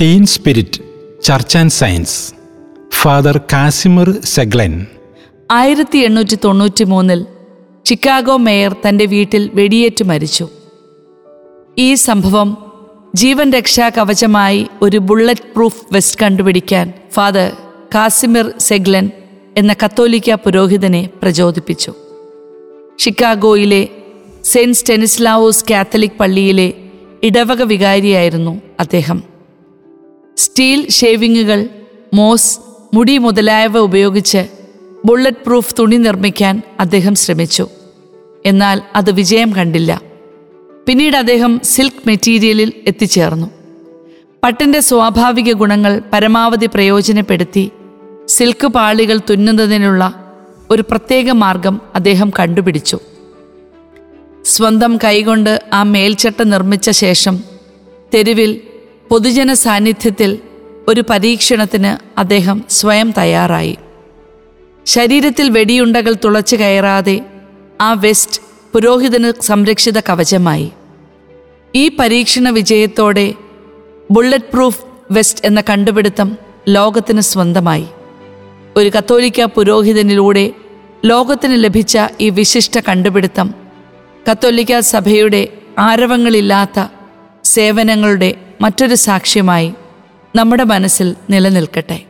Teen spirit church and science father Casimir Zeglen ആയിരത്തി എണ്ണൂറ്റി തൊണ്ണൂറ്റി മൂന്നിൽ ചിക്കാഗോ മേയർ തന്റെ വീട്ടിൽ വെടിയേറ്റ് മരിച്ചു. ഈ സംഭവം ജീവൻ രക്ഷാ കവചമായി ഒരു ബുള്ളറ്റ് പ്രൂഫ് വെസ്റ്റ് കണ്ടുപിടിക്കാൻ ഫാദർ കാസിമിർ സെഗ്ലൻ എന്ന കത്തോലിക്ക പുരോഹിതനെ പ്രചോദിപ്പിച്ചു. ഷിക്കാഗോയിലെ സെയിന്റ് സ്റ്റെനിസ്ലാവോസ് കാത്തലിക് പള്ളിയിലെ ഇടവക വികാരിയായിരുന്നു അദ്ദേഹം. സ്റ്റീൽ ഷേവിങ്ങുകൾ മോസ് മുടി മുതലായവ ഉപയോഗിച്ച് ബുള്ളറ്റ് പ്രൂഫ് തുണി നിർമ്മിക്കാൻ അദ്ദേഹം ശ്രമിച്ചു. എന്നാൽ അത് വിജയം കണ്ടില്ല. പിന്നീട് അദ്ദേഹം സിൽക്ക് മെറ്റീരിയലിൽ എത്തിച്ചേർന്നു. പട്ടിന്റെ സ്വാഭാവിക ഗുണങ്ങൾ പരമാവധി പ്രയോജനപ്പെടുത്തി സിൽക്ക് പാളികൾ തുന്നുന്നതിനുള്ള ഒരു പ്രത്യേക മാർഗം അദ്ദേഹം കണ്ടുപിടിച്ചു. സ്വന്തം കൈകൊണ്ട് ആ മേൽച്ചട്ട നിർമ്മിച്ച ശേഷം തെരുവിൽ പൊതുജന സാന്നിധ്യത്തിൽ ഒരു പരീക്ഷണത്തിന് അദ്ദേഹം സ്വയം തയ്യാറായി. ശരീരത്തിൽ വെടിയുണ്ടകൾ തുളച്ചു കയറാതെ ആ വെസ്റ്റ് പുരോഹിതന് സംരക്ഷിത കവചമായി. ഈ പരീക്ഷണ വിജയത്തോടെ ബുള്ളറ്റ് പ്രൂഫ് വെസ്റ്റ് എന്ന കണ്ടുപിടുത്തം ലോകത്തിന് സ്വന്തമായി. ഒരു കത്തോലിക്ക പുരോഹിതനിലൂടെ ലോകത്തിന് ലഭിച്ച ഈ വിശിഷ്ട കണ്ടുപിടുത്തം കത്തോലിക്ക സഭയുടെ ആരവങ്ങളില്ലാത്ത സേവനങ്ങളുടെ മറ്റൊരു സാക്ഷ്യമായി നമ്മുടെ മനസ്സിൽ നിലനിൽക്കട്ടെ.